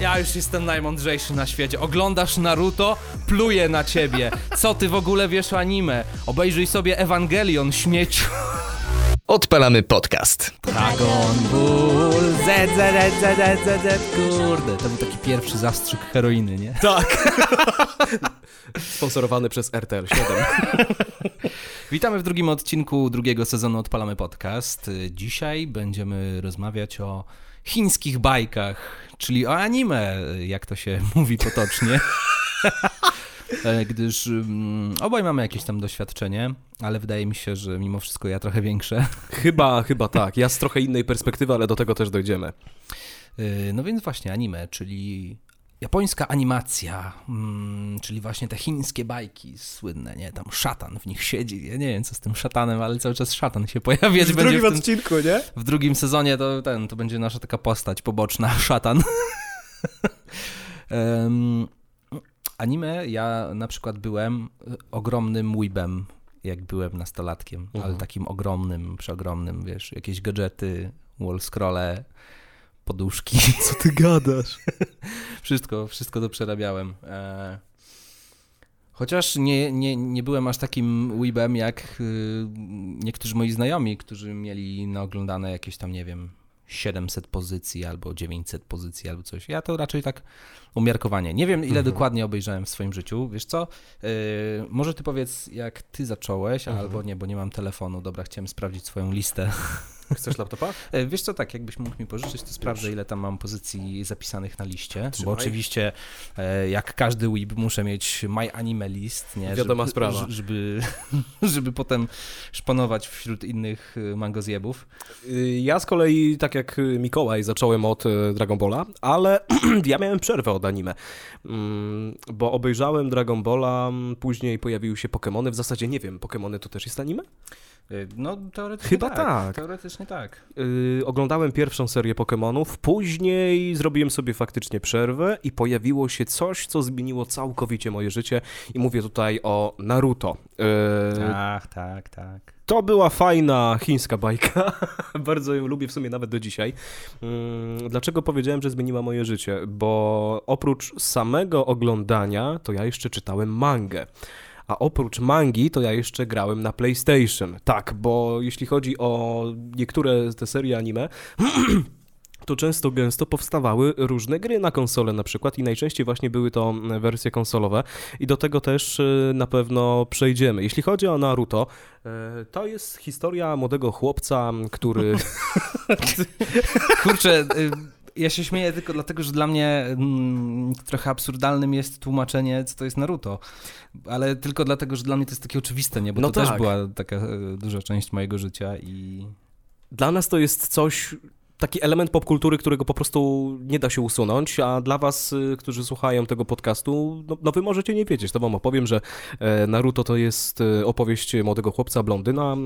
Ja już jestem najmądrzejszy na świecie. Oglądasz Naruto, pluję na ciebie. Co ty w ogóle wiesz o anime? Obejrzyj sobie Ewangelion, śmieciu. Odpalamy podcast. Dragon Ball, Z, Z, Z, Z, Z, Z, kurde. To był taki pierwszy zastrzyk heroiny, nie? Tak. Sponsorowany przez RTL 7. Witamy w drugim odcinku drugiego sezonu Odpalamy Podcast. Dzisiaj będziemy rozmawiać o chińskich bajkach, czyli o anime, jak to się mówi potocznie. E, Gdyż mm, obaj mamy jakieś tam doświadczenie, ale wydaje mi się, że mimo wszystko ja trochę większe. Chyba, chyba tak. Ja z trochę innej perspektywy, ale do tego też dojdziemy. E, No więc właśnie anime, czyli japońska animacja, mm, czyli właśnie te chińskie bajki słynne, nie? Tam szatan w nich siedzi. Ja nie wiem, co z tym szatanem, ale cały czas szatan się pojawiać będzie w tym, odcinku, nie? w drugim sezonie to ten, to będzie nasza taka postać poboczna, szatan. Em, anime, ja na przykład byłem y, ogromnym weebem, jak byłem nastolatkiem, ale Mhm. takim ogromnym, przeogromnym, wiesz, jakieś gadżety, wall scrolle, poduszki, Co ty gadasz? wszystko, wszystko to przerabiałem. E, Chociaż nie, nie, nie byłem aż takim weebem jak y, niektórzy moi znajomi, którzy mieli naoglądane jakieś tam, nie wiem, 700 pozycji albo 900 pozycji albo coś. Ja to raczej tak umiarkowanie. Nie wiem, ile Mhm. dokładnie obejrzałem w swoim życiu. Wiesz co? Y, może ty powiedz, jak ty zacząłeś, Mhm. albo nie, bo nie mam telefonu. Dobra, chciałem sprawdzić swoją listę. Chcesz laptopa? E, Wiesz co, tak, jakbyś mógł mi pożyczyć, to sprawdzę, ile tam mam pozycji zapisanych na liście, Trzymaj. bo oczywiście e, jak każdy weeb muszę mieć my anime list, nie? Wiadoma żeby, sprawa. Żeby, żeby potem szponować wśród innych e, mangozjebów. Y, Ja z kolei, tak jak Mikołaj, zacząłem od Dragon Balla, ale ja miałem przerwę od anime, Mm, bo obejrzałem Dragon Balla, później pojawiły się Pokémony, w zasadzie nie wiem, Pokémony to też jest anime? No, teoretycznie Chyba tak. tak. Teoretycznie tak. Yy, oglądałem pierwszą serię Pokémonów, później zrobiłem sobie faktycznie przerwę i pojawiło się coś, co zmieniło całkowicie moje życie i mówię tutaj o Naruto. Yy, Ach, tak, tak. to była fajna chińska bajka, bardzo ją lubię w sumie nawet do dzisiaj. Yy, dlaczego powiedziałem, że zmieniła moje życie? Bo oprócz samego oglądania, to ja jeszcze czytałem mangę. A oprócz mangi, to ja jeszcze grałem na PlayStation. Tak, bo jeśli chodzi o niektóre te serie anime, to często gęsto powstawały różne gry na konsolę na przykład i najczęściej właśnie były to mm, wersje konsolowe i do tego też y, na pewno przejdziemy. Jeśli chodzi o Naruto, y, to jest historia młodego chłopca, który... Kurczę, y, ja się śmieję tylko dlatego, że dla mnie mm, trochę absurdalnym jest tłumaczenie, co to jest Naruto. Ale tylko dlatego, że dla mnie to jest takie oczywiste, nie? Bo No to też tak. była taka e, duża część mojego życia i... Dla nas to jest coś, taki element popkultury, którego po prostu nie da się usunąć, a dla was, y, którzy słuchają tego podcastu, no, no wy możecie nie wiedzieć. To wam opowiem, że e, Naruto to jest e, opowieść młodego chłopca, blondyna,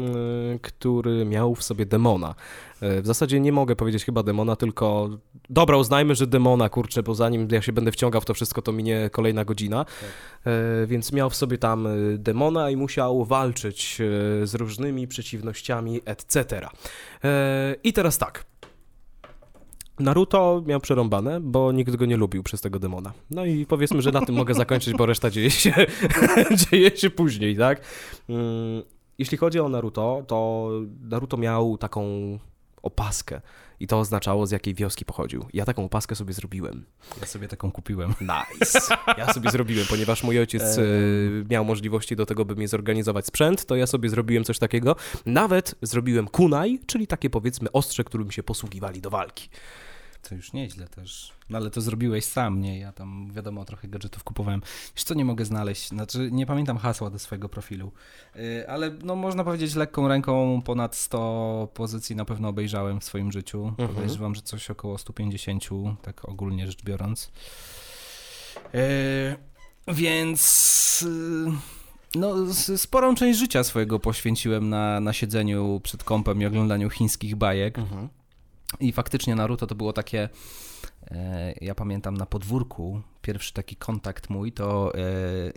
który miał w sobie demona. E, W zasadzie nie mogę powiedzieć chyba demona, tylko dobra, uznajmy, że demona, kurczę, bo zanim ja się będę wciągał w to wszystko, to minie kolejna godzina. E, Więc miał w sobie tam demona i musiał walczyć z różnymi przeciwnościami, etc. I teraz tak. Naruto miał przerąbane, bo nikt go nie lubił przez tego demona. No i powiedzmy, że na tym mogę zakończyć, bo reszta dzieje się, dzieje się później, tak? Mm, Jeśli chodzi o Naruto, to Naruto miał taką opaskę i to oznaczało, z jakiej wioski pochodził. Ja taką opaskę sobie zrobiłem. Ja sobie taką kupiłem. Nice. Ja sobie zrobiłem, ponieważ mój ojciec e, miał możliwości do tego, by mi zorganizować sprzęt, to ja sobie zrobiłem coś takiego. Nawet zrobiłem kunai, czyli takie powiedzmy ostrze, którym się posługiwali do walki. To już nieźle też. No ale to zrobiłeś sam, nie? Ja tam, wiadomo, trochę gadżetów kupowałem. Wiesz co, nie mogę znaleźć, znaczy nie pamiętam hasła do swojego profilu, yy, ale no można powiedzieć lekką ręką ponad 100 pozycji na pewno obejrzałem w swoim życiu. Mhm. Podejrzewam, że coś około 150, tak ogólnie rzecz biorąc. Yy, więc... Yy, no, sporą część życia swojego poświęciłem na, na siedzeniu przed kąpem i oglądaniu chińskich bajek. I faktycznie Naruto to było takie. E, ja pamiętam na podwórku pierwszy taki kontakt mój, to e,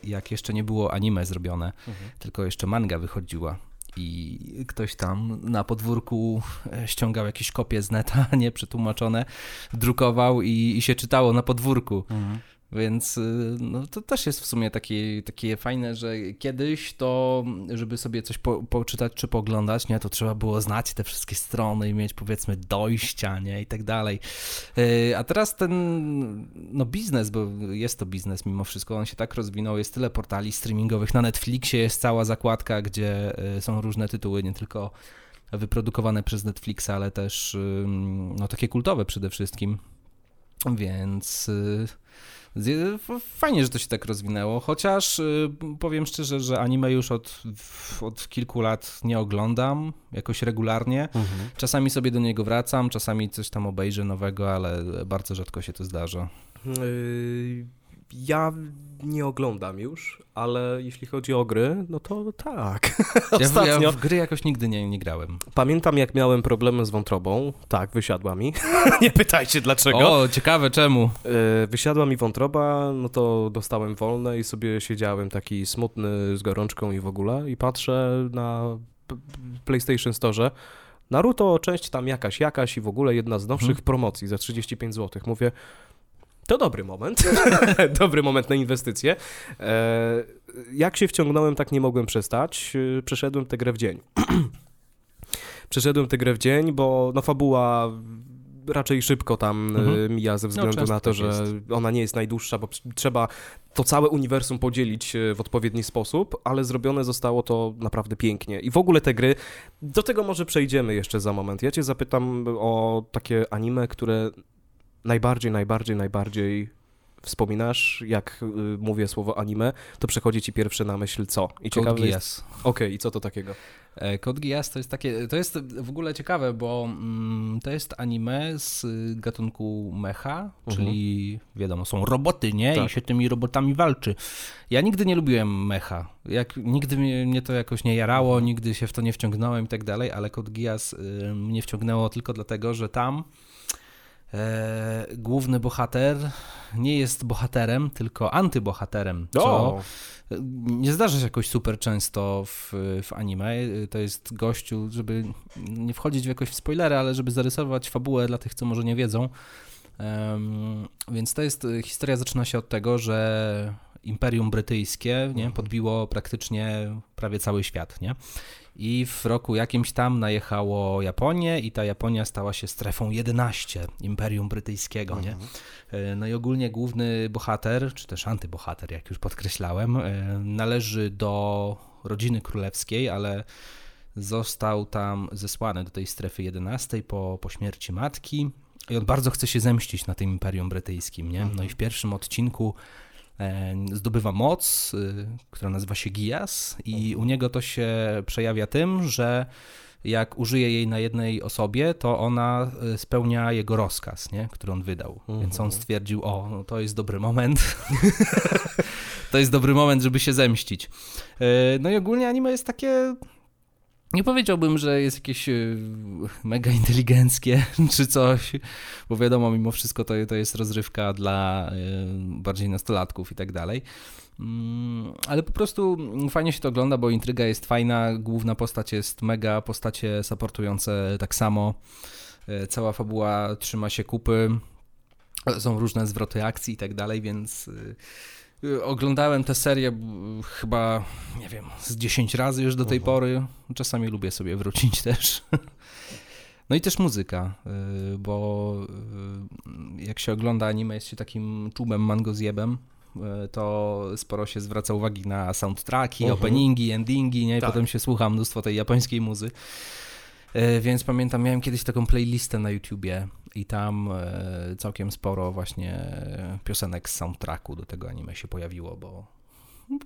jak jeszcze nie było anime zrobione, tylko jeszcze manga wychodziła. i ktoś tam na podwórku e, ściągał jakieś kopie z neta, nie przetłumaczone, drukował i, i się czytało na podwórku. Mhm. Więc y, no, to też jest w sumie takie, takie fajne, że kiedyś to, żeby sobie coś po, poczytać czy poglądać, nie, to trzeba było znać te wszystkie strony i mieć powiedzmy dojścia, nie, i tak dalej. Y, a teraz ten, no biznes, bo jest to biznes mimo wszystko, on się tak rozwinął, jest tyle portali streamingowych, na Netflixie jest cała zakładka, gdzie y, są różne tytuły, nie tylko wyprodukowane przez Netflixa, ale też no takie kultowe przede wszystkim. Więc Fajnie, że to się tak rozwinęło, chociaż y, powiem szczerze, że anime już od, od kilku lat nie oglądam jakoś regularnie. Mhm. Czasami sobie do niego wracam, czasami coś tam obejrzę nowego, ale bardzo rzadko się to zdarza. Ja nie oglądam już, ale jeśli chodzi o gry, no to tak. Ja, Ostatnio... ja w gry jakoś nigdy nie, nie grałem. Pamiętam, jak miałem problemy z wątrobą. Tak, wysiadła mi. nie pytajcie dlaczego. O, ciekawe czemu. E, wysiadła mi wątroba, no to dostałem wolne i sobie siedziałem taki smutny z gorączką i w ogóle i patrzę na PlayStation Store. Naruto, część tam jakaś, jakaś i w ogóle jedna z nowszych hmm. promocji za 35 zł. Mówię, to dobry moment. dobry moment na inwestycje. E, jak się wciągnąłem, tak nie mogłem przestać. E, przeszedłem tę grę w dzień. Przeszedłem tę grę w dzień, bo no fabuła raczej szybko tam e, mhm. mija ze no, względu no, na to, tak że ona nie jest najdłuższa, bo trzeba to całe uniwersum podzielić w odpowiedni sposób, ale zrobione zostało to naprawdę pięknie. I w ogóle te gry, do tego może przejdziemy jeszcze za moment. Ja cię zapytam o takie anime, które najbardziej, najbardziej, najbardziej wspominasz, jak y, mówię słowo anime, to przychodzi ci pierwsze na myśl co? I Code Geass. Jest... Okej, okay, i co to takiego? E, Code Geass to jest takie, to jest w ogóle ciekawe, bo mm, to jest anime z gatunku mecha, mhm. czyli wiadomo, są roboty, nie? Tak. I się tymi robotami walczy. Ja nigdy nie lubiłem mecha. Jak, nigdy mnie, mnie to jakoś nie jarało, mhm. nigdy się w to nie wciągnąłem i tak dalej, ale Code Geass y, mnie wciągnęło tylko dlatego, że tam e, główny bohater nie jest bohaterem, tylko antybohaterem, co nie zdarza się jakoś super często w, w anime. To jest gościu, żeby nie wchodzić w jakoś w spoilery, ale żeby zarysować fabułę dla tych, co może nie wiedzą. Um, więc to jest, historia zaczyna się od tego, że Imperium Brytyjskie nie, podbiło praktycznie prawie cały świat. Nie? I w roku jakimś tam najechało Japonię i ta Japonia stała się strefą 11 Imperium Brytyjskiego, nie? Mhm. E, no i ogólnie główny bohater, czy też antybohater, jak już podkreślałem, e, należy do rodziny królewskiej, ale został tam zesłany do tej strefy 11 po, po śmierci matki i on bardzo chce się zemścić na tym Imperium Brytyjskim, nie? No i w mhm. pierwszym odcinku zdobywa moc, y, która nazywa się Gias i u niego to się przejawia tym, że jak użyje jej na jednej osobie, to ona y, spełnia jego rozkaz, nie? który on wydał. Mhm. Więc on stwierdził, o, no to jest dobry moment. to jest dobry moment, żeby się zemścić. E, no i ogólnie anime jest takie nie powiedziałbym, że jest jakieś e, mega inteligenckie czy coś, bo wiadomo, mimo wszystko to, to jest rozrywka dla e, bardziej nastolatków i tak dalej. Mm, ale po prostu fajnie się to ogląda, bo intryga jest fajna, główna postać jest mega, postacie supportujące tak samo. E, cała fabuła trzyma się kupy, są różne zwroty akcji i tak dalej, więc Y, oglądałem tę serię chyba, nie wiem, z 10 razy już do tej uh -huh. pory. Czasami lubię sobie wrócić też. No i też muzyka, y, bo y, jak się ogląda anime, jest się takim czubem mangozjebem, to sporo się zwraca uwagi na soundtracki, uh -huh. openingi, endingi, nie? Tak. Potem się słucha mnóstwo tej japońskiej muzy. Więc pamiętam, miałem kiedyś taką playlistę na YouTubie i tam e, całkiem sporo właśnie piosenek z soundtracku do tego anime się pojawiło, bo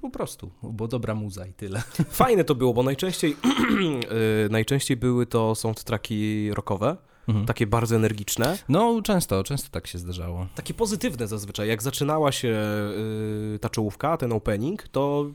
po prostu, bo dobra muza i tyle. Fajne to było, bo najczęściej, e, najczęściej były to soundtracki rockowe, mhm. takie bardzo energiczne. No, często, często tak się zdarzało. Takie pozytywne zazwyczaj. Jak zaczynała się e, ta czołówka, ten opening, to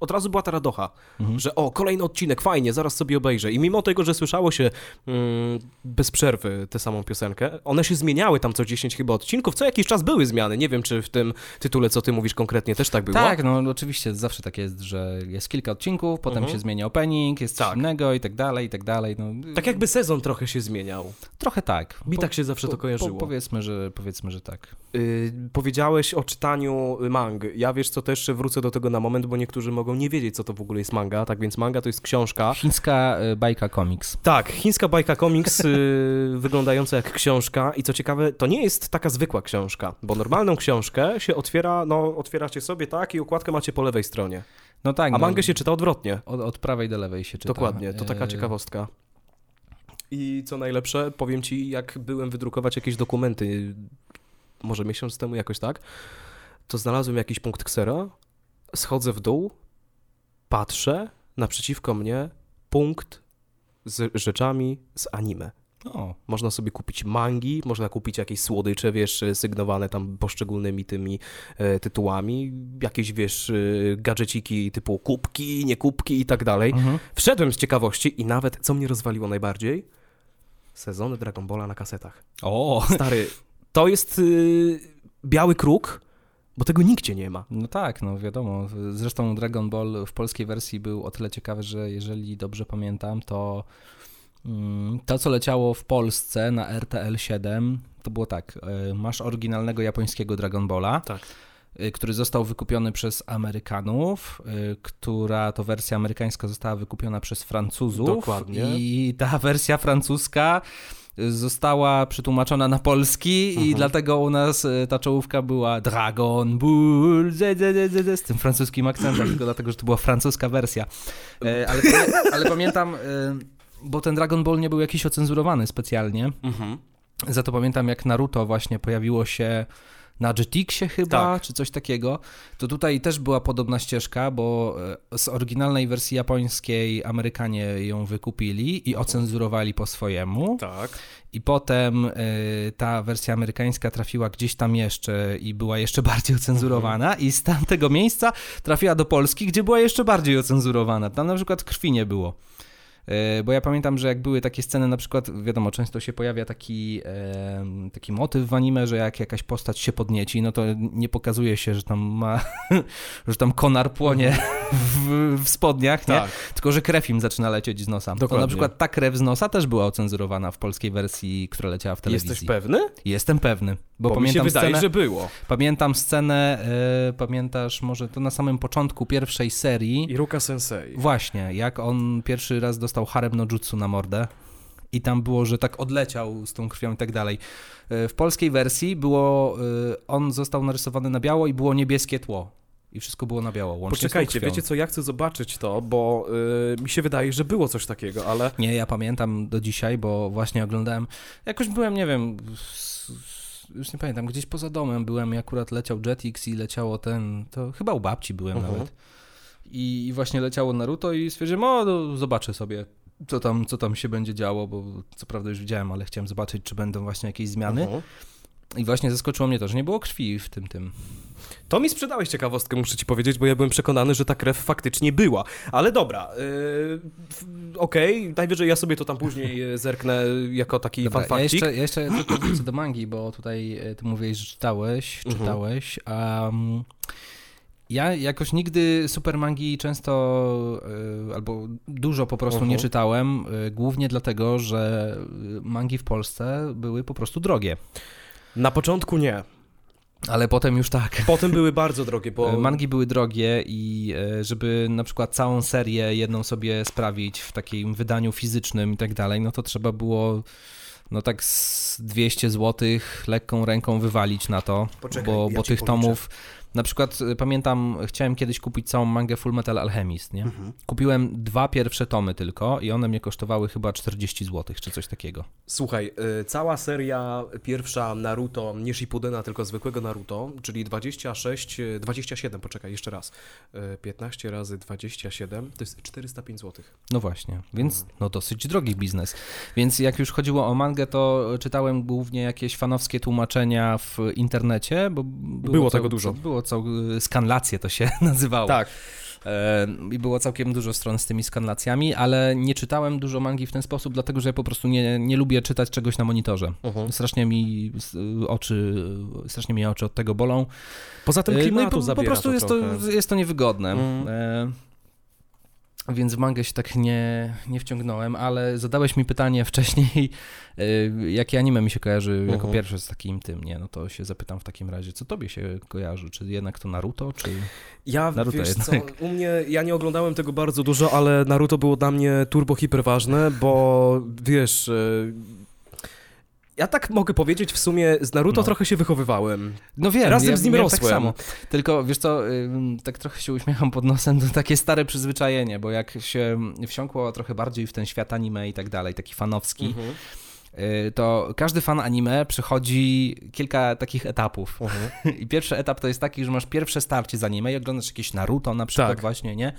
od razu była ta radocha, Mhm. że o, kolejny odcinek, fajnie, zaraz sobie obejrzę. I mimo tego, że słyszało się mm, bez przerwy tę samą piosenkę, one się zmieniały tam co 10 chyba odcinków, co jakiś czas były zmiany. Nie wiem, czy w tym tytule, co ty mówisz konkretnie, też tak było. Tak, no oczywiście zawsze tak jest, że jest kilka odcinków, potem Mhm. się zmienia opening, jest coś Tak. innego i tak dalej, i tak dalej. No, Tak jakby sezon trochę się zmieniał. Trochę tak. Mi tak się zawsze to kojarzyło. powiedzmy, że, powiedzmy, że tak. Yy, powiedziałeś o czytaniu mang. Ja wiesz co, też wrócę do tego na moment, bo niektórzy mogą nie wiedzieć, co to w ogóle jest manga. Tak więc manga to jest książka. Chińska y, bajka komiks. Tak, chińska bajka komiks yy, wyglądająca jak książka i co ciekawe, to nie jest taka zwykła książka, bo normalną książkę się otwiera, no otwieracie sobie tak i okładkę macie po lewej stronie, No tak. a no, mangę się czyta odwrotnie. od, od prawej do lewej się czyta. Dokładnie, to taka Y, ciekawostka. I co najlepsze, powiem ci, jak byłem wydrukować jakieś dokumenty, może miesiąc temu jakoś tak, to znalazłem jakiś punkt ksera, schodzę w dół, patrzę, naprzeciwko mnie punkt z rzeczami z anime. O, Można sobie kupić mangi, można kupić jakieś słodycze, wiesz, sygnowane tam poszczególnymi tymi e, tytułami, jakieś, wiesz, e, gadżeciki typu kubki, nie kubki i tak dalej. mhm. Wszedłem z ciekawości i nawet, co mnie rozwaliło najbardziej, sezony Dragon Balla na kasetach. o, Stary, to jest y, biały kruk, bo tego nigdzie nie ma. no tak, no wiadomo. Zresztą Dragon Ball w polskiej wersji był o tyle ciekawy, że jeżeli dobrze pamiętam, to mm, to, co leciało w Polsce na RTL 7, to było tak. y, Masz oryginalnego japońskiego Dragon Balla, Tak. Y, który został wykupiony przez Amerykanów, y, która to wersja amerykańska została wykupiona przez Francuzów. Dokładnie. I ta wersja francuska została przetłumaczona na polski i Mhm. dlatego u nas y, ta czołówka była Dragon Ball ze, ze, ze, z tym francuskim akcentem, tylko dlatego, że to była francuska wersja. Ale, ale pamiętam, bo ten Dragon Ball nie był jakiś ocenzurowany specjalnie, Mhm. za to pamiętam, jak Naruto właśnie pojawiło się na Jetixie chyba, Tak. czy coś takiego, to tutaj też była podobna ścieżka, bo e, z oryginalnej wersji japońskiej Amerykanie ją wykupili i ocenzurowali po swojemu. Tak. I potem e, ta wersja amerykańska trafiła gdzieś tam jeszcze i była jeszcze bardziej ocenzurowana i z tamtego miejsca trafiła do Polski, gdzie była jeszcze bardziej ocenzurowana. Tam na przykład krwi nie było. E, Bo ja pamiętam, że jak były takie sceny, na przykład, wiadomo, często się pojawia taki, taki motyw w anime, że jak jakaś postać się podnieci, no to nie pokazuje się, że tam ma, że tam konar płonie w, w spodniach, nie? Tak. Tylko, że krew im zaczyna lecieć z nosa. To Dokładnie. na przykład ta krew z nosa też była ocenzurowana w polskiej wersji, która leciała w telewizji. Jesteś pewny? Jestem pewny, bo, Bo mi się pamiętam wydaje, scenę, że było. pamiętam scenę, e, pamiętasz może to na samym początku pierwszej serii, Iruka Sensei. właśnie, jak on pierwszy raz dostał harem no jutsu na mordę i tam było, że tak odleciał z tą krwią i tak dalej. E, W polskiej wersji było, e, on został narysowany na biało i było niebieskie tło. I wszystko było na biało, łącznie Poczekajcie, wiecie co, ja chcę zobaczyć to, bo y, mi się wydaje, że było coś takiego, ale Nie, ja pamiętam do dzisiaj, bo właśnie oglądałem. Jakoś byłem, nie wiem, już nie pamiętam, gdzieś poza domem byłem i akurat leciał Jetix i leciało ten. To chyba u babci byłem Mhm. nawet. I, I właśnie leciało Naruto i stwierdziłem, o, no, zobaczę sobie, co tam, co tam się będzie działo, bo co prawda już widziałem, ale chciałem zobaczyć, czy będą właśnie jakieś zmiany. Mhm. I właśnie zaskoczyło mnie to, że nie było krwi w tym tym. To mi sprzedałeś ciekawostkę, muszę ci powiedzieć, bo ja byłem przekonany, że ta krew faktycznie była. Ale dobra, yy, okej, najwyżej ja sobie to tam później e, zerknę jako taki Dobra, ja jeszcze, ja jeszcze tylko wrócę do mangi, bo tutaj e, ty mówiłeś, że czytałeś, Mhm. czytałeś, a mm, ja jakoś nigdy super mangi często e, albo dużo po prostu nie Mhm. czytałem, e, głównie dlatego, że mangi w Polsce były po prostu drogie. Na początku nie. Ale potem już tak. Potem były bardzo drogie, bo... E, Mangi były drogie i żeby na przykład całą serię jedną sobie sprawić w takim wydaniu fizycznym i tak dalej, no to trzeba było no tak z 200 zł lekką ręką wywalić na to, Poczekaj, bo, ja bo tych policzę. tomów na przykład e, pamiętam, chciałem kiedyś kupić całą mangę Full Metal Alchemist, nie? Mhm. Kupiłem dwa pierwsze tomy tylko i one mnie kosztowały chyba 40 zł czy coś takiego. Słuchaj, y, cała seria pierwsza Naruto, nie Shippudena, tylko zwykłego Naruto, czyli 26, y, 27, poczekaj, jeszcze raz. Y, 15 razy 27 to jest 405 zł. No właśnie, więc Mhm. no dosyć drogi biznes. Więc jak już chodziło o mangę, to czytałem głównie jakieś fanowskie tłumaczenia w internecie, bo było, Było tego dużo. Było cał, skanlacje to się nazywało. Tak. E, I było całkiem dużo stron z tymi skanlacjami, ale nie czytałem dużo mangi w ten sposób, dlatego że ja po prostu nie, nie lubię czytać czegoś na monitorze. Mhm. Strasznie mi oczy, strasznie mi oczy od tego bolą. Poza tym E, klimatu no po, po prostu to jest, trochę. to, jest to niewygodne. Mm. Więc w mangę się tak nie, nie wciągnąłem, ale zadałeś mi pytanie wcześniej, e, jakie anime mi się kojarzy jako Mhm. pierwsze z takim tym, nie? No to się zapytam w takim razie, co tobie się kojarzy? Czy jednak to Naruto, czy... Ja, Naruto wiesz co, u mnie, ja nie oglądałem tego bardzo dużo, ale Naruto było dla mnie turbo hiper ważne, bo wiesz, e, ja tak mogę powiedzieć, w sumie z Naruto No. trochę się wychowywałem. No wiem, Razem ja z nim miałem tak rosłem. samo. Tylko wiesz co, tak trochę się uśmiecham pod nosem, to takie stare przyzwyczajenie, bo jak się wsiąkło trochę bardziej w ten świat anime i tak dalej, taki fanowski, Mhm. y, to każdy fan anime przechodzi kilka takich etapów. Mhm. I pierwszy etap to jest taki, że masz pierwsze starcie z anime i oglądasz jakieś Naruto na przykład Tak. właśnie, nie?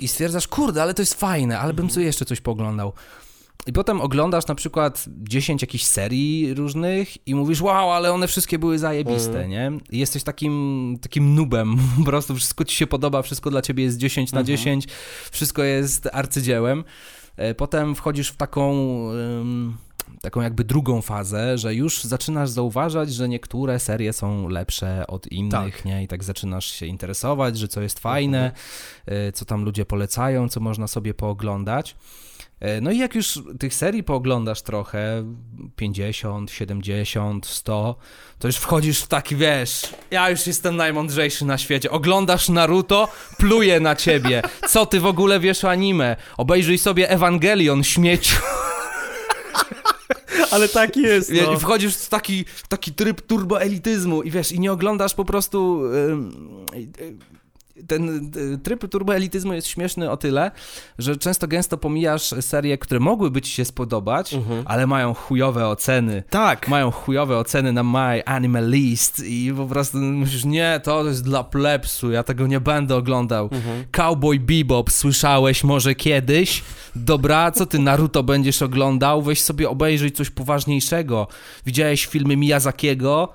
I stwierdzasz, kurde, ale to jest fajne, ale bym sobie jeszcze coś pooglądał. I potem oglądasz na przykład 10 jakichś serii różnych i mówisz, wow, ale one wszystkie były zajebiste, Mhm. nie? I jesteś takim, takim nubem, po prostu wszystko ci się podoba, wszystko dla ciebie jest 10 na Mhm. 10, wszystko jest arcydziełem. E, Potem wchodzisz w taką, taką jakby drugą fazę, że już zaczynasz zauważać, że niektóre serie są lepsze od innych, Tak. nie? I tak zaczynasz się interesować, że co jest fajne, Mhm. e, co tam ludzie polecają, co można sobie pooglądać. E, No i jak już tych serii pooglądasz trochę, 50, 70, 100, to już wchodzisz w taki, wiesz, ja już jestem najmądrzejszy na świecie. Oglądasz Naruto, pluję na ciebie. Co ty w ogóle wiesz o anime? Obejrzyj sobie Ewangelion, śmieciu. Ale tak jest, no. I wchodzisz w taki, taki tryb turboelityzmu i wiesz, i nie oglądasz po prostu... ym, y, ten y, tryb turboelityzmu jest śmieszny o tyle, że często gęsto pomijasz serie, które mogłyby ci się spodobać, Mhm. ale mają chujowe oceny. Tak. Mają chujowe oceny na My Anime List i po prostu myślisz, nie, to jest dla plepsu, ja tego nie będę oglądał. Mhm. Cowboy Bebop słyszałeś może kiedyś? Dobra, co ty Naruto będziesz oglądał? Weź sobie obejrzyj coś poważniejszego. Widziałeś filmy Miyazakiego?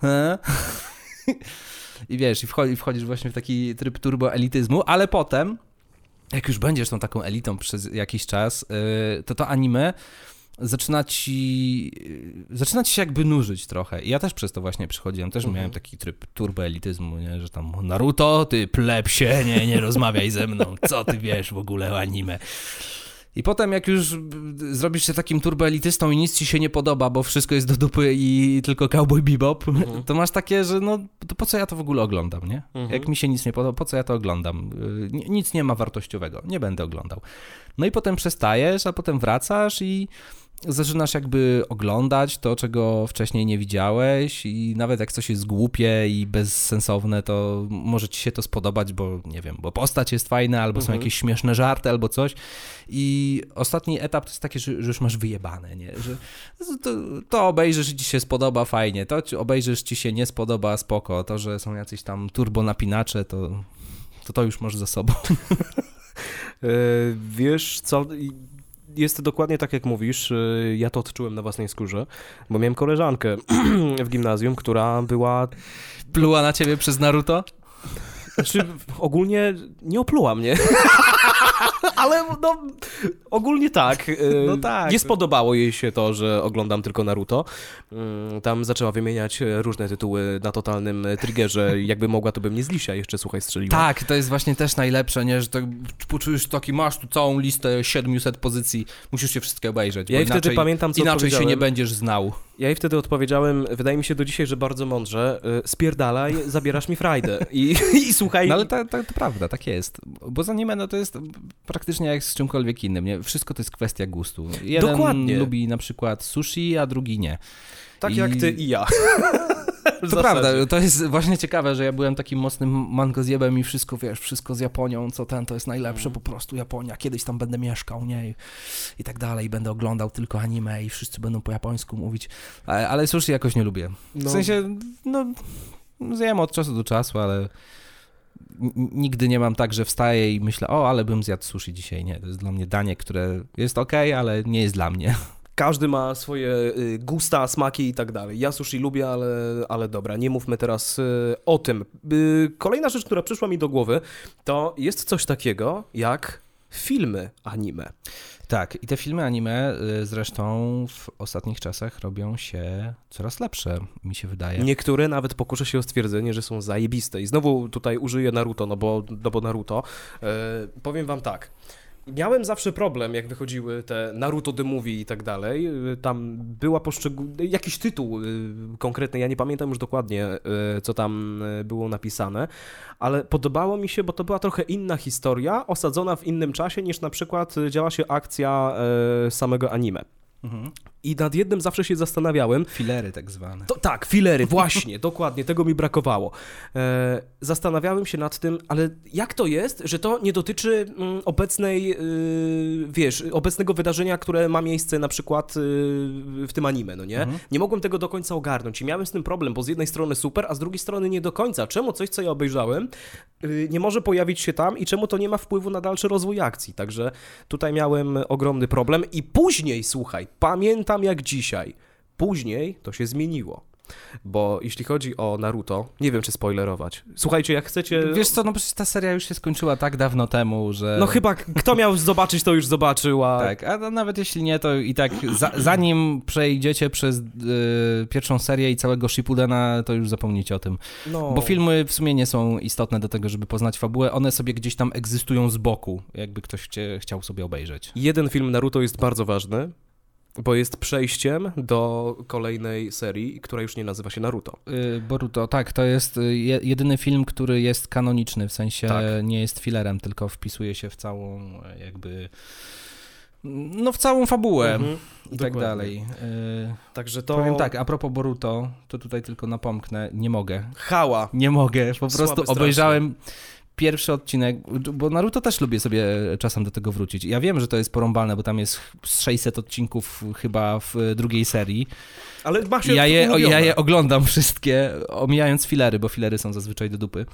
He? I wiesz, i wchodzi- wchodzisz właśnie w taki tryb turboelityzmu, ale potem, jak już będziesz tą taką elitą przez jakiś czas, yy, to to anime zaczyna ci, yy, zaczyna ci się jakby nużyć trochę. I ja też przez to właśnie przychodziłem, też Mhm. miałem taki tryb turboelityzmu, nie? że tam Naruto, ty plepsie, nie, nie rozmawiaj ze mną, co ty wiesz w ogóle o anime. I potem jak już zrobisz się takim turboelitystą i nic ci się nie podoba, bo wszystko jest do dupy i tylko Cowboy Bebop, Mhm. to masz takie, że no to po co ja to w ogóle oglądam, nie? Mhm. Jak mi się nic nie podoba, po co ja to oglądam? Y, ni- Nic nie ma wartościowego, nie będę oglądał. No i potem przestajesz, a potem wracasz i zaczynasz jakby oglądać to, czego wcześniej nie widziałeś i nawet jak coś jest głupie i bezsensowne, to może ci się to spodobać, bo nie wiem, bo postać jest fajna, albo są Mhm. jakieś śmieszne żarty, albo coś. I ostatni etap to jest taki, że, że już masz wyjebane, nie? Że to, to obejrzysz i ci się spodoba, fajnie, to obejrzysz ci się nie spodoba, spoko, to, że są jacyś tam turbo napinacze, to to, to już masz za sobą. E, Wiesz co, jest dokładnie tak jak mówisz, e, ja to odczułem na własnej skórze, bo miałem koleżankę w gimnazjum, która była, Pluła na ciebie przez Naruto? znaczy ogólnie nie opluła mnie, ale no ogólnie tak. e, No tak. Nie spodobało jej się to, że oglądam tylko Naruto. Mm, Tam zaczęła wymieniać różne tytuły na totalnym triggerze, jakby mogła, to bym nie z Lisia jeszcze, słuchaj, strzeliła. Tak, to jest właśnie też najlepsze, nie? Że tak poczujesz taki, masz tu całą listę 700 pozycji, musisz się wszystkie obejrzeć, Ja jej wtedy pamiętam, co inaczej się nie będziesz znał. Ja jej wtedy odpowiedziałem, wydaje mi się do dzisiaj, że bardzo mądrze, y, spierdalaj, zabierasz mi frajdę. I, i słuchaj, No ale to, to, to prawda, tak jest. Bo z anime no to jest praktycznie jak z czymkolwiek innym, nie? Wszystko to jest kwestia gustu. Jeden Dokładnie. lubi na przykład sushi, a drugi nie. tak i- jak ty i ja. To zasadzie. prawda, to jest właśnie ciekawe, że ja byłem takim mocnym mangozjebem i wszystko, wiesz, wszystko z Japonią, co ten, to jest najlepsze, Mm. po prostu Japonia, kiedyś tam będę mieszkał, nie, I- tak dalej, i będę oglądał tylko anime i wszyscy będą po japońsku mówić, ale, ale sushi jakoś nie lubię. W No. sensie, no, zjem od czasu do czasu, ale nigdy nie mam tak, że wstaję i myślę, o, ale bym zjadł sushi dzisiaj, nie, to jest dla mnie danie, które jest okej, ale nie jest dla mnie. każdy ma swoje y, gusta, smaki i tak dalej. Ja sushi lubię, ale, ale dobra, nie mówmy teraz y, o tym. Y, Kolejna rzecz, która przyszła mi do głowy, to jest coś takiego jak filmy anime. Tak, i te filmy anime y, zresztą w ostatnich czasach robią się coraz lepsze, mi się wydaje. Niektóre nawet pokuszę się o stwierdzenie, że są zajebiste. I znowu tutaj użyję Naruto, no bo, no bo Naruto. E, powiem wam tak. Miałem zawsze problem, jak wychodziły te Naruto The Movie i tak dalej. Tam była jakiś tytuł y, konkretny, ja nie pamiętam już dokładnie, y, co tam y, było napisane, ale podobało mi się, bo to była trochę inna historia, osadzona w innym czasie niż na przykład działa się akcja samego anime. Mhm. I nad jednym zawsze się zastanawiałem, Filery tak zwane. to, tak, filery, właśnie, dokładnie, tego mi brakowało. E, zastanawiałem się nad tym, ale jak to jest, że to nie dotyczy mm, obecnej, y, wiesz, obecnego wydarzenia, które ma miejsce na przykład y, w tym anime, no nie? Mhm. Nie mogłem tego do końca ogarnąć i miałem z tym problem, bo z jednej strony super, a z drugiej strony nie do końca. Czemu coś, co ja obejrzałem, y, nie może pojawić się tam i czemu to nie ma wpływu na dalszy rozwój akcji? Także tutaj miałem ogromny problem i później, słuchaj, pamiętam jak dzisiaj, później to się zmieniło. Bo jeśli chodzi o Naruto, nie wiem czy spoilerować. Słuchajcie, jak chcecie. Wiesz co, no przecież ta seria już się skończyła tak dawno temu, że... No chyba kto miał zobaczyć, to już zobaczył, a. Tak, a nawet jeśli nie, to i tak za, zanim przejdziecie przez y, pierwszą serię i całego Shippudena, to już zapomnijcie o tym. No. Bo filmy w sumie nie są istotne do tego, żeby poznać fabułę, one sobie gdzieś tam egzystują z boku, jakby ktoś chcie, chciał sobie obejrzeć. Jeden film Naruto jest bardzo ważny, bo jest przejściem do kolejnej serii, która już nie nazywa się Naruto. Y, Boruto, tak, to jest y, je, jedyny film, który jest kanoniczny, w sensie Tak. nie jest filerem, tylko wpisuje się w całą e, jakby... No w całą fabułę Mhm, i tak dokładnie. dalej. Y, Także to. Powiem tak, a propos Boruto, to tutaj tylko napomknę, nie mogę. Hała. Nie mogę, po Słaby prostu strasznie. Pierwszy odcinek, bo Naruto też lubię sobie czasem do tego wrócić. Ja wiem, że to jest porąbalne, bo tam jest z 600 odcinków chyba w drugiej serii. Ale ma się Ja je, ja je oglądam wszystkie, omijając filery, bo filery są zazwyczaj do dupy.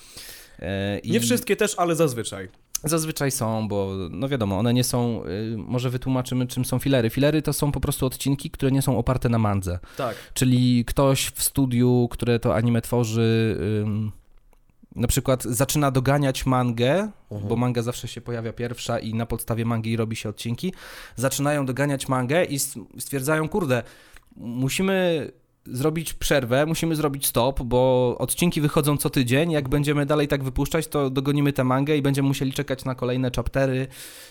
E, i Nie wszystkie też, ale zazwyczaj. Zazwyczaj są, bo no wiadomo, one nie są, y, może wytłumaczymy czym są filery. Filery to są po prostu odcinki, które nie są oparte na mandze. Tak. Czyli ktoś w studiu, które to anime tworzy, ym, na przykład zaczyna doganiać mangę, bo manga zawsze się pojawia pierwsza i na podstawie mangi robi się odcinki. Zaczynają doganiać mangę i stwierdzają, kurde, musimy zrobić przerwę, musimy zrobić stop, bo odcinki wychodzą co tydzień. Jak będziemy dalej tak wypuszczać, to dogonimy tę mangę i będziemy musieli czekać na kolejne chaptery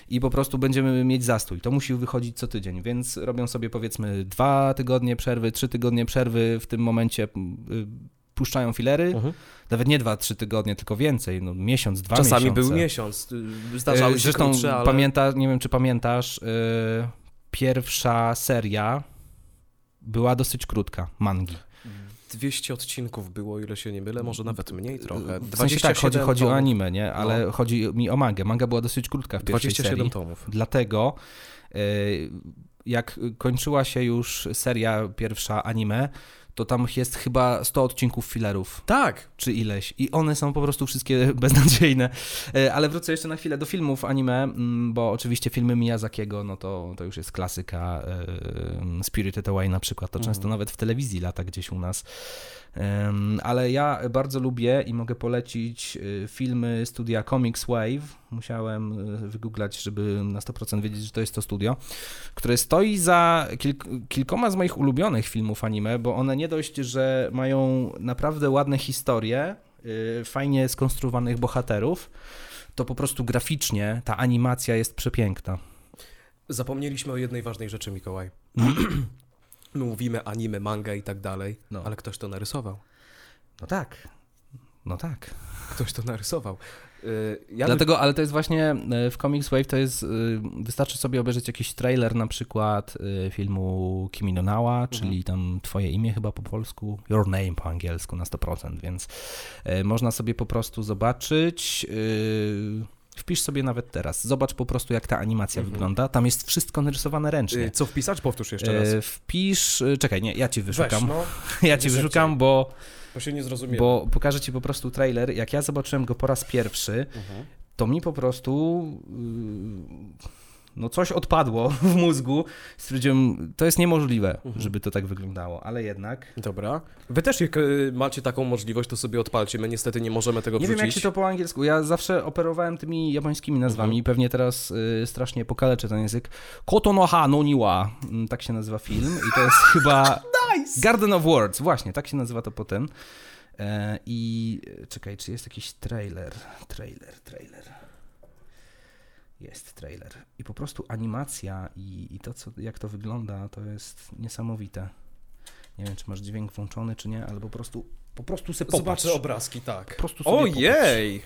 i po prostu będziemy mieć zastój. To musi wychodzić co tydzień, więc robią sobie powiedzmy dwa tygodnie przerwy, trzy tygodnie przerwy, w tym momencie y, puszczają filery. Mhm. Nawet nie dwa, trzy tygodnie, tylko więcej, no miesiąc, dwa Czasami miesiące. był miesiąc. y, Zdarzały E, się Zresztą krótsze, ale... pamięta, nie wiem czy pamiętasz, y, pierwsza seria była dosyć krótka, mangi. 200 odcinków było, ile się nie mylę, może nawet mniej trochę. W sensie tak, chodzi, 27 chodzi o anime, nie? Ale chodzi mi o mangę. Manga była dosyć krótka w pierwszej 27 serii. tomów. Dlatego y, jak kończyła się już seria pierwsza anime, to tam jest chyba 100 odcinków filerów. Tak. czy ileś. I one są po prostu wszystkie beznadziejne. E, Ale wrócę jeszcze na chwilę do filmów anime, mm, bo oczywiście filmy Miyazakiego, no to, to już jest klasyka. Spirited Away na przykład, to często nawet w telewizji lata gdzieś u nas. Ale ja bardzo lubię i mogę polecić e, filmy studia Comics Wave. Musiałem e, wygooglać, żeby na 100% wiedzieć, że to jest to studio, które stoi za kilk- kilkoma z moich ulubionych filmów anime, bo one nie dość, że mają naprawdę ładne historie, yy, fajnie skonstruowanych bohaterów, to po prostu graficznie ta animacja jest przepiękna. Zapomnieliśmy o jednej ważnej rzeczy, Mikołaj. My mówimy anime, manga i tak dalej, No. ale ktoś to narysował. No tak. No tak. Ktoś to narysował. Y, Ja Dlatego, ale to jest właśnie e, w Comics Wave to jest, e, wystarczy sobie obejrzeć jakiś trailer na przykład filmu Kimi no Nawa, czyli tam twoje imię chyba po polsku, your name po angielsku na 100%, więc można sobie po prostu zobaczyć, wpisz sobie nawet teraz, zobacz po prostu jak ta animacja wygląda, tam jest wszystko narysowane y, ręcznie. Co wpisać? Powtórz jeszcze raz. Wpisz, czekaj, nie, ja ci Weź, wyszukam, no, ja ci wyszukam, bo, bo się nie zrozumiałem. bo pokażę ci po prostu trailer, jak ja zobaczyłem go po raz pierwszy, Mhm. to mi po prostu no coś odpadło w mózgu. Stwierdziłem, to jest niemożliwe, Mhm. żeby to tak wyglądało, ale jednak. Dobra. Wy też jak y, macie taką możliwość, to sobie odpalcie. My niestety nie możemy tego Nie wrzucić. wiem, jak się to po angielsku. Ja zawsze operowałem tymi japońskimi nazwami Mhm. i pewnie teraz y, strasznie pokaleczę ten język. Kotonoha no niwa, Mm, tak się nazywa film i to jest chyba Nice! Garden of Words, właśnie, tak się nazywa to potem. E, I czekaj, czy jest jakiś trailer? Trailer, trailer. Jest trailer. I po prostu animacja i, i to, co, jak to wygląda, to jest niesamowite. Nie wiem, czy masz dźwięk włączony, czy nie, ale po prostu, po prostu se popatrz. Zobaczę obrazki, tak. Po prostu sobie popatrz. Ojej!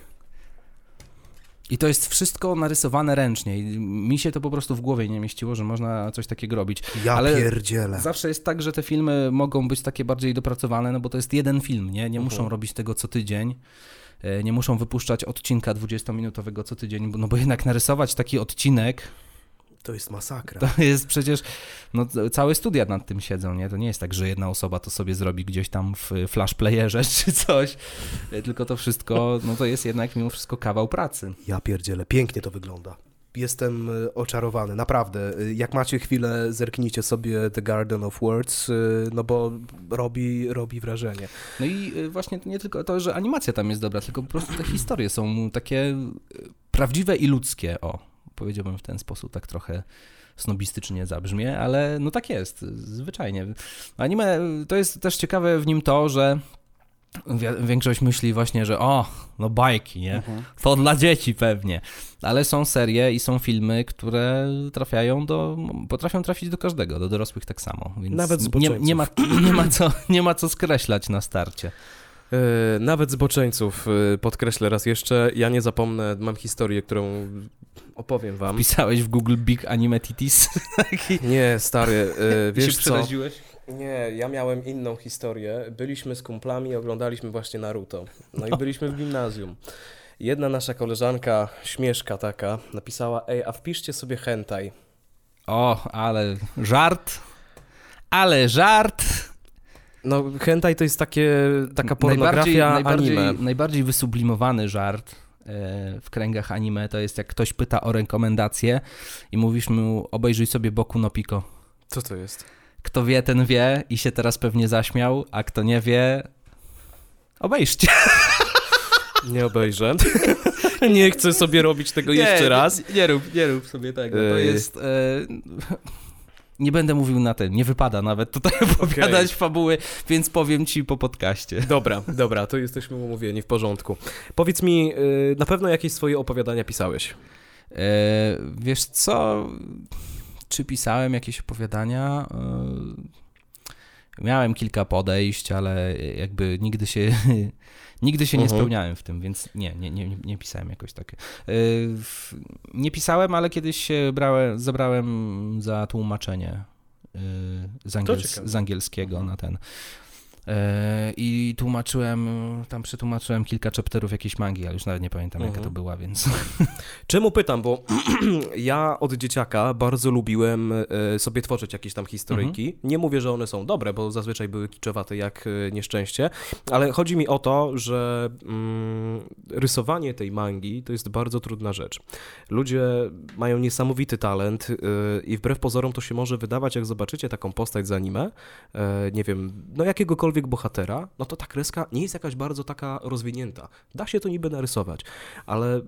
I to jest wszystko narysowane ręcznie. I mi się to po prostu w głowie nie mieściło, że można coś takiego robić. Ja Ale pierdzielę. Zawsze jest tak, że te filmy mogą być takie bardziej dopracowane, no bo to jest jeden film, nie? Nie muszą Mhm. robić tego co tydzień. E, Nie muszą wypuszczać odcinka 20-minutowego co tydzień, no bo jednak narysować taki odcinek, To jest masakra. to jest przecież, no całe studia nad tym siedzą, nie? To nie jest tak, że jedna osoba to sobie zrobi gdzieś tam w flash playerze czy coś, E, tylko to wszystko, no to jest jednak mimo wszystko kawał pracy. Ja pierdzielę, pięknie to wygląda. Jestem y, oczarowany, naprawdę. Y, Jak macie chwilę, zerknijcie sobie The Garden of Words, y, no bo robi, robi wrażenie. No i właśnie nie tylko to, że animacja tam jest dobra, tylko po prostu te historie są takie prawdziwe i ludzkie, o, powiedziałbym w ten sposób, tak trochę snobistycznie zabrzmie, ale no tak jest, zwyczajnie. Anime, to jest też ciekawe w nim to, że większość myśli właśnie, że o, no bajki, nie? To dla dzieci pewnie. Ale są serie i są filmy, które trafiają do, potrafią trafić do każdego, do dorosłych tak samo. Więc Nawet nie, nie, ma, nie, ma co, nie ma co skreślać na starcie. E, Nawet zboczeńców, e, podkreślę raz jeszcze, ja nie zapomnę, mam historię, którą opowiem wam. Pisałeś w Google Big Anime Titis. Nie, stary, e, wiesz się co? przeraziłeś? Nie, ja miałem inną historię. Byliśmy z kumplami i oglądaliśmy właśnie Naruto. No i byliśmy w gimnazjum. Jedna nasza koleżanka, śmieszka taka, napisała, ej, a wpiszcie sobie hentai. O, ale żart. Ale żart. No, hentai to jest takie, taka Najbardziej, pornografia najbardziej, anime. najbardziej wysublimowany żart e, w kręgach anime to jest jak ktoś pyta o rekomendację i mówisz mu obejrzyj sobie Boku no Pico. Co to jest? Kto wie, ten wie i się teraz pewnie zaśmiał, a kto nie wie, obejrzcie. Nie obejrzę. nie chcę sobie robić tego jeszcze raz. Nie, nie rób, nie rób sobie tego. To jest... E, nie będę mówił na tym, nie wypada nawet tutaj opowiadać fabuły, więc powiem ci po podcaście. Dobra, dobra, to jesteśmy umówieni, w porządku. Powiedz mi, y, na pewno jakieś swoje opowiadania pisałeś? E, wiesz co, czy pisałem jakieś opowiadania? E, miałem kilka podejść, ale jakby nigdy się, nigdy się nie Mhm. spełniałem w tym, więc nie, nie, nie, nie pisałem jakoś tak. E, w- nie pisałem, ale kiedyś się brałem, zabrałem za tłumaczenie e, z, angiels z angielskiego na ten. E, I tłumaczyłem, tam przetłumaczyłem kilka chapterów jakiejś mangi, ale już nawet nie pamiętam jaka Mhm. to była, więc... Czemu pytam, bo ja od dzieciaka bardzo lubiłem e, sobie tworzyć jakieś tam historyjki. Nie mówię, że one są dobre, bo zazwyczaj były kiczowate jak e, nieszczęście, ale chodzi mi o to, że mm, rysowanie tej mangi to jest bardzo trudna rzecz. Ludzie mają niesamowity talent i wbrew pozorom to się może wydawać, jak zobaczycie taką postać z anime, nie wiem, no jakiegokolwiek bohatera, no to ta kreska nie jest jakaś bardzo taka rozwinięta. Da się to niby narysować, ale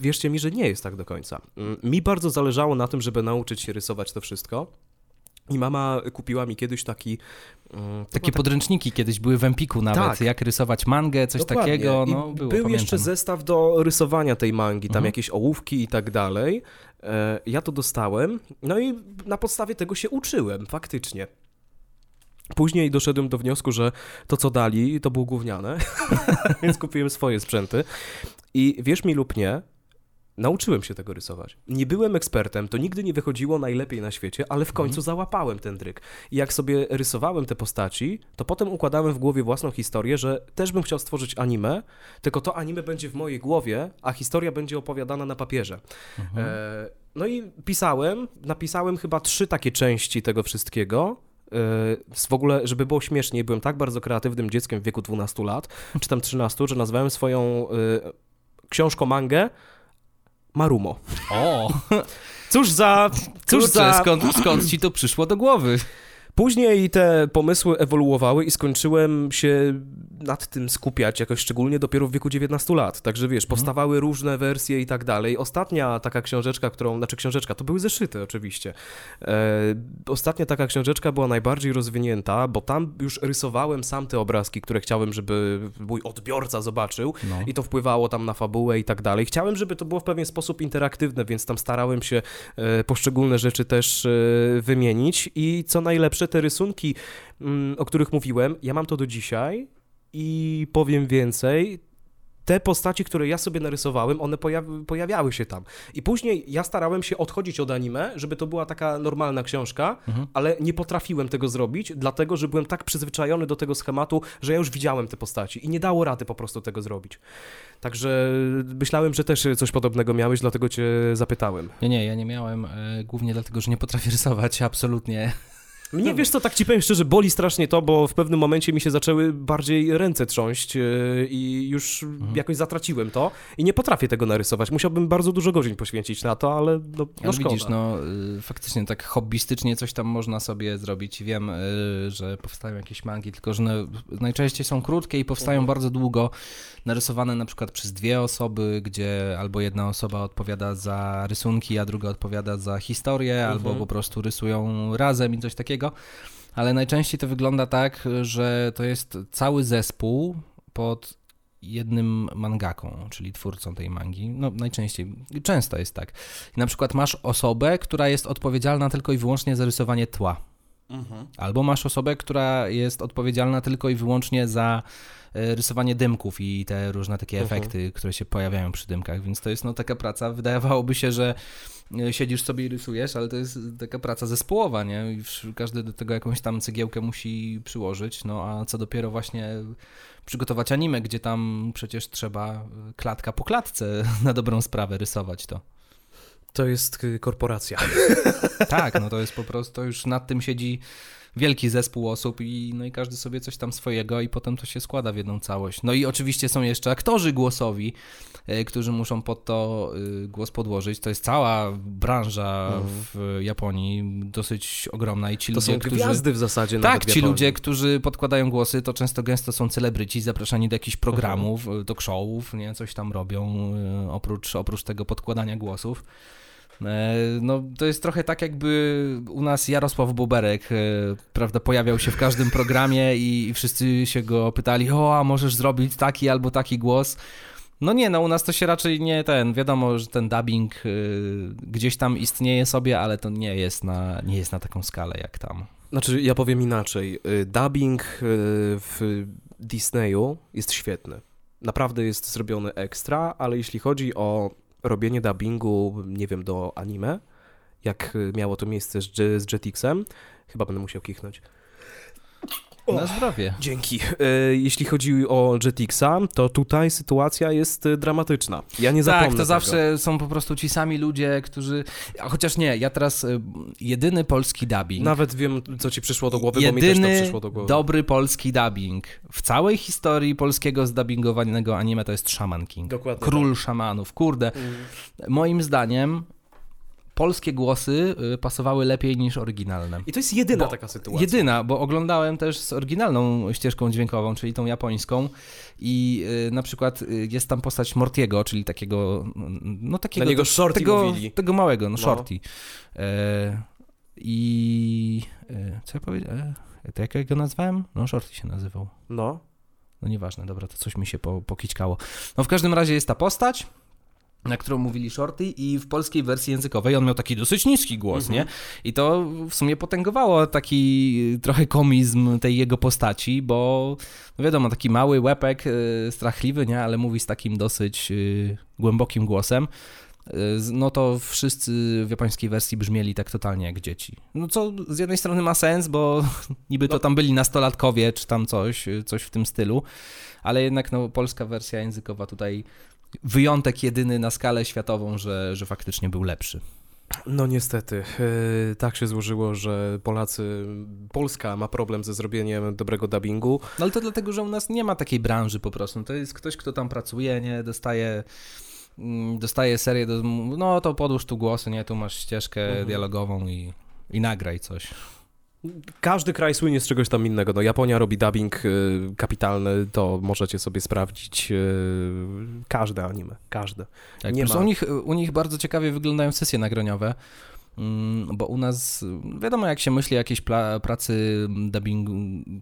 wierzcie mi, że nie jest tak do końca. Mm, Mi bardzo zależało na tym, żeby nauczyć się rysować to wszystko. I mama kupiła mi kiedyś taki. mm, Takie była podręczniki kiedyś były w Empiku nawet, Tak. jak rysować mangę, coś Dokładnie. takiego, no było, Był pamiętam. jeszcze zestaw do rysowania tej mangi, tam Mhm. jakieś ołówki i tak dalej. E, Ja to dostałem, no i na podstawie tego się uczyłem, faktycznie. Później doszedłem do wniosku, że to, co dali, to było gówniane, więc kupiłem swoje sprzęty. I wierz mi lub nie, nauczyłem się tego rysować. Nie byłem ekspertem, to nigdy nie wychodziło najlepiej na świecie, ale w końcu załapałem ten dryk. I jak sobie rysowałem te postaci, to potem układałem w głowie własną historię, że też bym chciał stworzyć anime, tylko to anime będzie w mojej głowie, a historia będzie opowiadana na papierze. Mhm. E, no i pisałem, napisałem chyba trzy takie części tego wszystkiego. E, W ogóle, żeby było śmieszniej, byłem tak bardzo kreatywnym dzieckiem w wieku 12 lat, czy tam 13, że nazwałem swoją e, książką mangę Marumo. O, Cóż za... Cóż Kurczę, za... skąd, skąd ci to przyszło do głowy? Później te pomysły ewoluowały i skończyłem się nad tym skupiać jakoś szczególnie dopiero w wieku 19 lat. Także wiesz, powstawały różne wersje i tak dalej. Ostatnia taka książeczka, którą, znaczy książeczka, to były zeszyty oczywiście. E, ostatnia taka książeczka była najbardziej rozwinięta, bo tam już rysowałem sam te obrazki, które chciałem, żeby mój odbiorca zobaczył No. i to wpływało tam na fabułę i tak dalej. Chciałem, żeby to było w pewien sposób interaktywne, więc tam starałem się e, poszczególne rzeczy też e, wymienić i co najlepsze, te rysunki, mm, o których mówiłem, ja mam to do dzisiaj i powiem więcej, te postaci, które ja sobie narysowałem, one pojawi pojawiały się tam. I później ja starałem się odchodzić od anime, żeby to była taka normalna książka, Mhm. ale nie potrafiłem tego zrobić, dlatego że byłem tak przyzwyczajony do tego schematu, że ja już widziałem te postaci i nie dało rady po prostu tego zrobić. Także myślałem, że też coś podobnego miałeś, dlatego cię zapytałem. Nie, nie, ja nie miałem, e, głównie dlatego, że nie potrafię rysować, absolutnie. Mnie, wiesz co, tak ci powiem szczerze, boli strasznie to, bo w pewnym momencie mi się zaczęły bardziej ręce trząść yy, i już jakoś zatraciłem to i nie potrafię tego narysować. Musiałbym bardzo dużo godzin poświęcić na to, ale no, no szkoda. widzisz, no y, faktycznie tak hobbystycznie coś tam można sobie zrobić. Wiem, y, że powstają jakieś mangi, tylko że no, najczęściej są krótkie i powstają Mhm. bardzo długo, narysowane na przykład przez dwie osoby, gdzie albo jedna osoba odpowiada za rysunki, a druga odpowiada za historię, albo Mhm. po prostu rysują razem i coś takiego. Ale najczęściej to wygląda tak, że to jest cały zespół pod jednym mangaką, czyli twórcą tej mangi. No najczęściej, często jest tak. Na przykład masz osobę, która jest odpowiedzialna tylko i wyłącznie za rysowanie tła. Albo masz osobę, która jest odpowiedzialna tylko i wyłącznie za e, rysowanie dymków i te różne takie Mhm. efekty, które się pojawiają przy dymkach, więc to jest no taka praca, wydawałoby się, że e, siedzisz sobie i rysujesz, ale to jest taka praca zespołowa, nie? I każdy do tego jakąś tam cegiełkę musi przyłożyć, no a co dopiero właśnie przygotować anime, gdzie tam przecież trzeba e, klatka po klatce na dobrą sprawę rysować to. To jest y, korporacja. Tak, no to jest po prostu, już nad tym siedzi wielki zespół osób i, no i każdy sobie coś tam swojego i potem to się składa w jedną całość. No i oczywiście są jeszcze aktorzy głosowi, e, którzy muszą pod to e, głos podłożyć. To jest cała branża w Japonii, dosyć ogromna i ci To ludzie, są którzy... gwiazdy w zasadzie Tak, ci ludzie, którzy podkładają głosy, to często gęsto są celebryci, zapraszani do jakichś programów, talk showów, nie, coś tam robią, oprócz, oprócz tego podkładania głosów. E, No, to jest trochę tak, jakby u nas Jarosław Boberek, e, prawda, pojawiał się w każdym programie i, wszyscy się go pytali, o, a możesz zrobić taki albo taki głos. No nie, no u nas to się raczej nie ten, wiadomo, że ten dubbing y, gdzieś tam istnieje sobie, ale to nie jest na, nie jest na taką skalę jak tam. Znaczy, ja powiem inaczej. Dubbing w Disneyu jest świetny. Naprawdę jest zrobiony ekstra, ale jeśli chodzi o robienie dubbingu, nie wiem, do anime, jak miało to miejsce z, z Jetixem, chyba będę musiał kichnąć. Na zdrowie. Dzięki. Y, Jeśli chodzi o Jetixa, to tutaj sytuacja jest y, dramatyczna. Ja nie zapomnę Tak, to tego. zawsze są po prostu ci sami ludzie, którzy. A chociaż nie, ja teraz y, jedyny polski dubbing. Nawet wiem, co ci przyszło do głowy, bo mi też to Jedyny przyszło do głowy. dobry polski dubbing w całej historii polskiego zdubbingowanego anime to jest Shaman King. Dokładnie Król szamanów. Kurde, tak. Mm. moim zdaniem polskie głosy y, pasowały lepiej niż oryginalne. I to jest jedyna Bo- taka sytuacja. Jedyna, bo oglądałem też z oryginalną ścieżką dźwiękową, czyli tą japońską i y, na przykład y, jest tam postać Mortiego, czyli takiego, no takiego... Na niego Shorty tego, mówili. Tego małego, no, No. Shorty. E, I... E, co ja powiedziałem? To jak ja go nazwałem? No Shorty się nazywał. No. No nieważne, dobra, to coś mi się po, pokićkało. No w każdym razie jest ta postać, na którą mówili Shorty i w polskiej wersji językowej on miał taki dosyć niski głos, Mhm. nie? I to w sumie potęgowało taki trochę komizm tej jego postaci, bo no wiadomo, taki mały łepek, y, strachliwy, nie? Ale mówi z takim dosyć y, głębokim głosem. Y, No to wszyscy w japońskiej wersji brzmieli tak totalnie jak dzieci. No co z jednej strony ma sens, bo niby to No. tam byli nastolatkowie, czy tam coś, y, coś w tym stylu, ale jednak no, polska wersja językowa tutaj wyjątek jedyny na skalę światową, że, że faktycznie był lepszy. No niestety, yy, tak się złożyło, że Polacy, Polska ma problem ze zrobieniem dobrego dubbingu. No ale to dlatego, że u nas nie ma takiej branży po prostu. To jest ktoś, kto tam pracuje, nie dostaje mm, dostaje serię, do, no to podłóż tu głosy, nie, tu masz ścieżkę Mhm. dialogową i, i nagraj coś. Każdy kraj słynie z czegoś tam innego. No Japonia robi dubbing y, kapitalny, to możecie sobie sprawdzić y, każde anime, każde. Tak, Nie ma- u, nich, u nich bardzo ciekawie wyglądają sesje nagraniowe, bo u nas, wiadomo jak się myśli o jakiejś pracy dubbingu,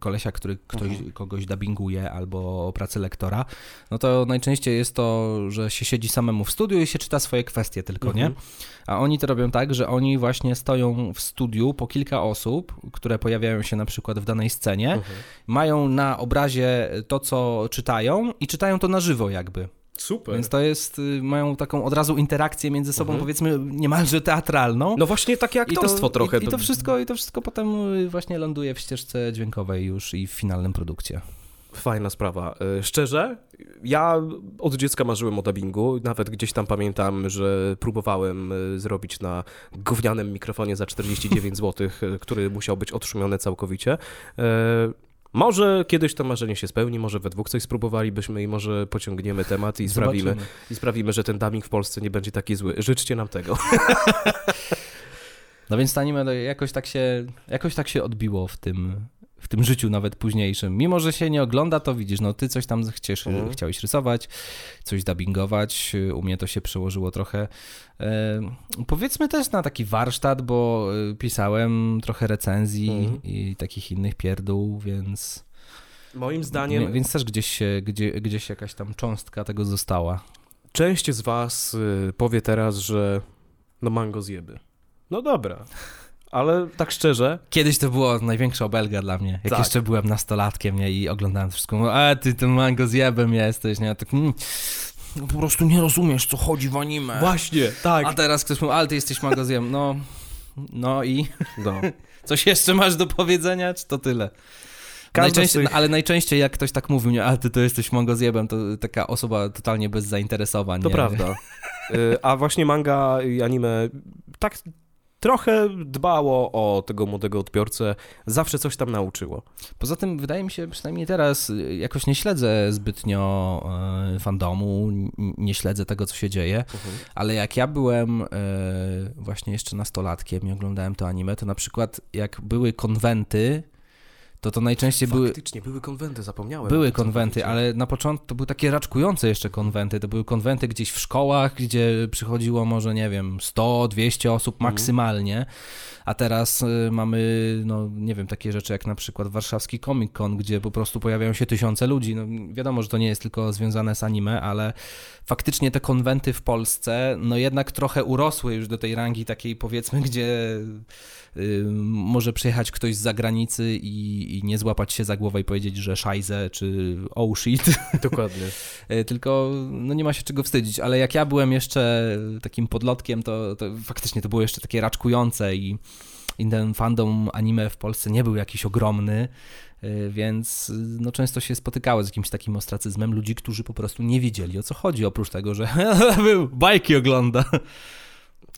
kolesia, który ktoś, Mhm. kogoś dubbinguje, albo o pracy lektora, no to najczęściej jest to, że się siedzi samemu w studiu i się czyta swoje kwestie tylko, nie? Mhm. A oni to robią tak, że oni właśnie stoją w studiu po kilka osób, które pojawiają się na przykład w danej scenie, Mhm. mają na obrazie to, co czytają i czytają to na żywo jakby. Super. Więc to jest, y, mają taką od razu interakcję między sobą, Mhm. powiedzmy, niemalże teatralną. No właśnie takie aktorstwo trochę. I, i, to wszystko, I to wszystko potem y, właśnie ląduje w ścieżce dźwiękowej już i w finalnym produkcie. Fajna sprawa. Y, Szczerze, ja od dziecka marzyłem o dubbingu. Nawet gdzieś tam pamiętam, że próbowałem zrobić na gównianym mikrofonie za 49 zł, który musiał być odszumiony całkowicie. Może kiedyś to marzenie się spełni, może we dwóch coś spróbowalibyśmy i może pociągniemy temat i sprawimy, i sprawimy, że ten dubbing w Polsce nie będzie taki zły. Życzcie nam tego. No więc anime no, jakoś tak się, jakoś tak się odbiło w tym, tym życiu nawet późniejszym. Mimo, że się nie ogląda, to widzisz, no ty coś tam chcesz, Mhm. chciałeś rysować, coś dubbingować, u mnie to się przełożyło trochę. E, powiedzmy też na taki warsztat, bo e, pisałem trochę recenzji Mhm. i takich innych pierdół, więc... Moim zdaniem Więc też gdzieś, się, gdzie, gdzieś jakaś tam cząstka tego została. Część z was y, powie teraz, że no mango zjeby. No dobra, ale tak szczerze, Kiedyś to było największa obelga dla mnie. Jak Tak. jeszcze byłem nastolatkiem nie, i oglądałem to wszystko, mówię, a ty ten mango zjebem jesteś, nie? Tak, mm, no po prostu nie rozumiesz, co chodzi w anime. właśnie, tak. A teraz ktoś mówi, ale ty jesteś mango zjem. No, no i No. coś jeszcze masz do powiedzenia, czy to tyle? Najczęściej, tych- Ale najczęściej jak ktoś tak mówił, nie, a ty to jesteś mango zjebem, to taka osoba totalnie bez zainteresowań. To nie? prawda. Y, A właśnie manga i anime tak trochę dbało o tego młodego odbiorcę, zawsze coś tam nauczyło. Poza tym wydaje mi się, przynajmniej teraz, jakoś nie śledzę zbytnio y, fandomu, nie śledzę tego, co się dzieje, ale jak ja byłem y, właśnie jeszcze nastolatkiem i oglądałem to anime, to na przykład jak były konwenty, to to najczęściej były, Faktycznie, były konwenty, zapomniałem. były konwenty, ale na początku to były takie raczkujące jeszcze konwenty. To były konwenty gdzieś w szkołach, gdzie przychodziło może, nie wiem, 100-200 osób Mhm. maksymalnie. A teraz y, mamy, no nie wiem, takie rzeczy jak na przykład warszawski Comic Con, gdzie po prostu pojawiają się tysiące ludzi. No, wiadomo, że to nie jest tylko związane z anime, ale faktycznie te konwenty w Polsce, no jednak trochę urosły już do tej rangi takiej powiedzmy, gdzie y, może przyjechać ktoś z zagranicy i, i nie złapać się za głowę i powiedzieć, że szajze czy oh shit, Dokładnie. E, tylko no nie ma się czego wstydzić, ale jak ja byłem jeszcze takim podlotkiem, to, to faktycznie to było jeszcze takie raczkujące i, i ten fandom anime w Polsce nie był jakiś ogromny, e, więc no często się spotykało z jakimś takim ostracyzmem ludzi, którzy po prostu nie wiedzieli o co chodzi, oprócz tego, że bajki ogląda.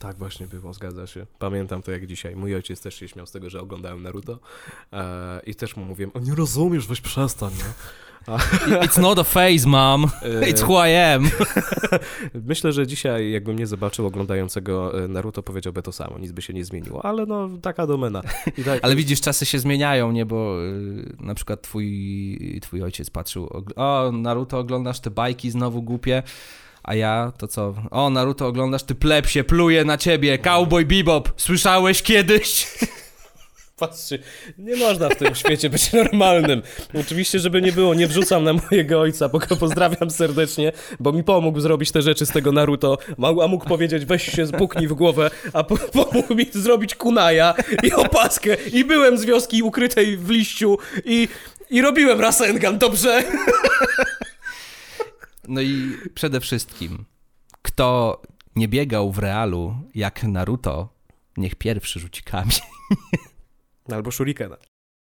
Tak właśnie było, zgadza się. Pamiętam to jak dzisiaj. Mój ojciec też się śmiał z tego, że oglądałem Naruto e, i też mu mówiłem, o nie rozumiesz, weź przestań, nie? It's not a phase, mom. E, It's who I am. Myślę, że dzisiaj jakbym nie zobaczył oglądającego e, Naruto, powiedziałby to samo, nic by się nie zmieniło, ale no taka domena. Tak, Ale widzisz, czasy się zmieniają, nie? Bo y, na przykład twój, twój ojciec patrzył, o, Naruto oglądasz te bajki znowu głupie, a ja to co? O, Naruto oglądasz, ty plepsie, pluje na ciebie, cowboy bebop, słyszałeś kiedyś? Patrzy, nie można w tym świecie być normalnym. Oczywiście, żeby nie było, nie wrzucam na mojego ojca, bo go pozdrawiam serdecznie, bo mi pomógł zrobić te rzeczy z tego Naruto, a mógł powiedzieć, weź się zbuknij w głowę, a po, pomógł mi zrobić kunaja i opaskę i byłem z wioski ukrytej w liściu i, i robiłem Rasengan, dobrze? No i przede wszystkim, kto nie biegał w realu jak Naruto, niech pierwszy rzuci kamień. Albo shurikena.